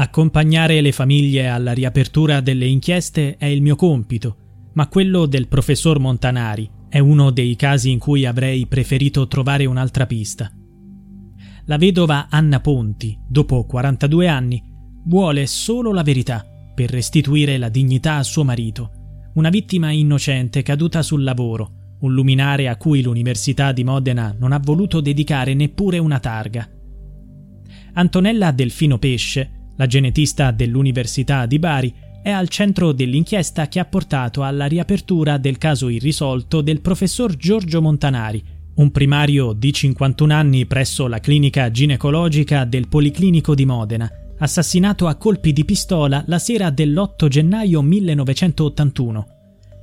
Accompagnare le famiglie alla riapertura delle inchieste è il mio compito, ma quello del professor Montanari è uno dei casi in cui avrei preferito trovare un'altra pista. La vedova Anna Ponti, dopo 42 anni, vuole solo la verità per restituire la dignità a suo marito, una vittima innocente caduta sul lavoro, un luminare a cui l'Università di Modena non ha voluto dedicare neppure una targa. Antonella Delfino Pesce la genetista dell'Università di Bari è al centro dell'inchiesta che ha portato alla riapertura del caso irrisolto del professor Giorgio Montanari, un primario di 51 anni presso la clinica ginecologica del Policlinico di Modena, assassinato a colpi di pistola la sera dell'8 gennaio 1981.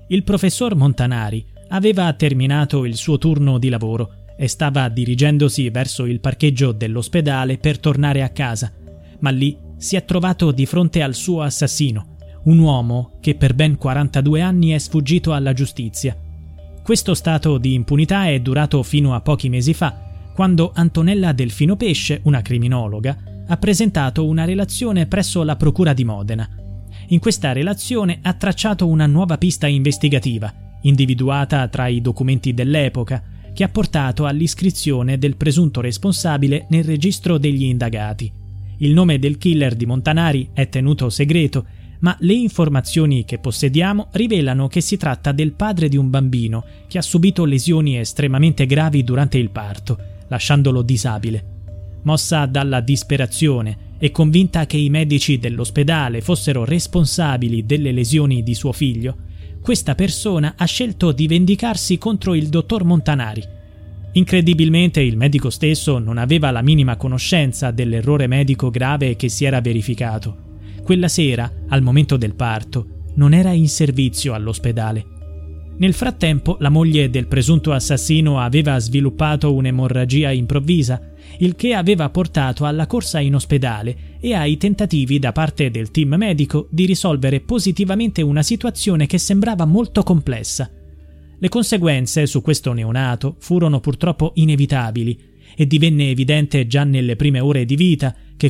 Il professor Montanari aveva terminato il suo turno di lavoro e stava dirigendosi verso il parcheggio dell'ospedale per tornare a casa, ma lì si è trovato di fronte al suo assassino, un uomo che per ben 42 anni è sfuggito alla giustizia. Questo stato di impunità è durato fino a pochi mesi fa, quando Antonella Delfino Pesce, una criminologa, ha presentato una relazione presso la Procura di Modena. In questa relazione ha tracciato una nuova pista investigativa, individuata tra i documenti dell'epoca, che ha portato all'iscrizione del presunto responsabile nel registro degli indagati. Il nome del killer di Montanari è tenuto segreto, ma le informazioni che possediamo rivelano che si tratta del padre di un bambino che ha subito lesioni estremamente gravi durante il parto, lasciandolo disabile. Mossa dalla disperazione e convinta che i medici dell'ospedale fossero responsabili delle lesioni di suo figlio, questa persona ha scelto di vendicarsi contro il dottor Montanari Incredibilmente il medico stesso non aveva la minima conoscenza dell'errore medico grave che si era verificato. Quella sera, al momento del parto, non era in servizio all'ospedale. Nel frattempo la moglie del presunto assassino aveva sviluppato un'emorragia improvvisa, il che aveva portato alla corsa in ospedale e ai tentativi da parte del team medico di risolvere positivamente una situazione che sembrava molto complessa. Le conseguenze su questo neonato furono purtroppo inevitabili e divenne evidente già nelle prime ore di vita che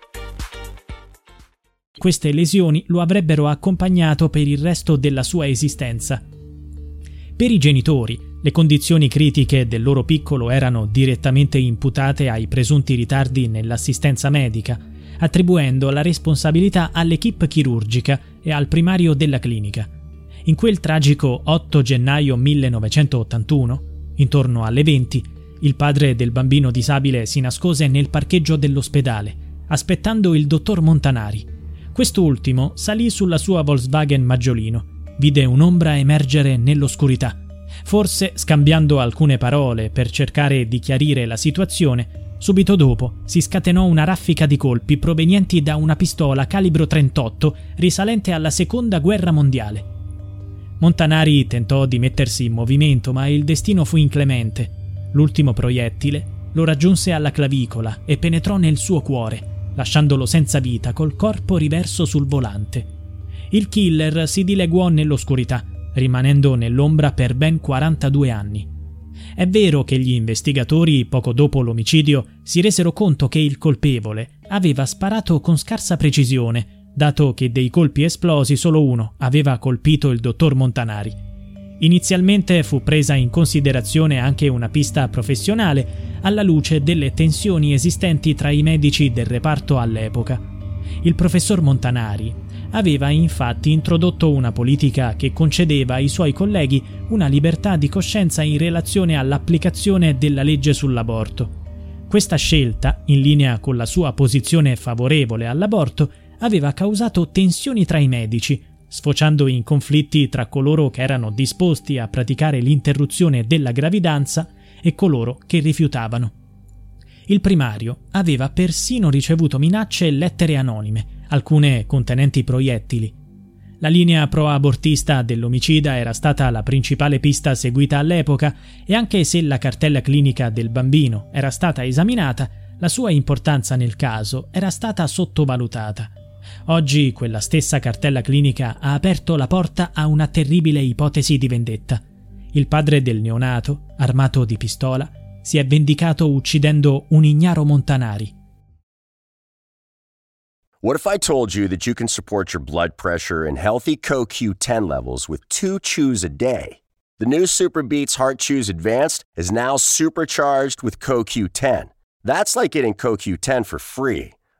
Queste lesioni lo avrebbero accompagnato per il resto della sua esistenza. Per i genitori, le condizioni critiche del loro piccolo erano direttamente imputate ai presunti ritardi nell'assistenza medica, attribuendo la responsabilità all'equipe chirurgica e al primario della clinica. In quel tragico 8 gennaio 1981, intorno alle 20, il padre del bambino disabile si nascose nel parcheggio dell'ospedale, aspettando il dottor Montanari, Quest'ultimo salì sulla sua Volkswagen Maggiolino, vide un'ombra emergere nell'oscurità. Forse, scambiando alcune parole per cercare di chiarire la situazione, subito dopo si scatenò una raffica di colpi provenienti da una pistola calibro 38 risalente alla seconda guerra mondiale. Montanari tentò di mettersi in movimento, ma il destino fu inclemente. L'ultimo proiettile lo raggiunse alla clavicola e penetrò nel suo cuore, lasciandolo senza vita col corpo riverso sul volante. Il killer si dileguò nell'oscurità, rimanendo nell'ombra per ben 42 anni. È vero che gli investigatori, poco dopo l'omicidio, si resero conto che il colpevole aveva sparato con scarsa precisione, dato che dei colpi esplosi solo uno aveva colpito il dottor Montanari. Inizialmente fu presa in considerazione anche una pista professionale, alla luce delle tensioni esistenti tra i medici del reparto all'epoca. Il professor Montanari aveva infatti introdotto una politica che concedeva ai suoi colleghi una libertà di coscienza in relazione all'applicazione della legge sull'aborto. Questa scelta, in linea con la sua posizione favorevole all'aborto, aveva causato tensioni tra i medici, sfociando in conflitti tra coloro che erano disposti a praticare l'interruzione della gravidanza e coloro che rifiutavano. Il primario aveva persino ricevuto minacce e lettere anonime, alcune contenenti proiettili. La linea pro-abortista dell'omicida era stata la principale pista seguita all'epoca e anche se la cartella clinica del bambino era stata esaminata, la sua importanza nel caso era stata sottovalutata. Oggi quella stessa cartella clinica ha aperto la porta a una terribile ipotesi di vendetta. Il padre del neonato, armato di pistola, si è vendicato uccidendo un ignaro Montanari. What if I told you that you can support your blood pressure and healthy CoQ10 levels with two chews a day? The new Super Beats Heart Chews Advanced is now supercharged with CoQ10. That's like getting CoQ10 for free.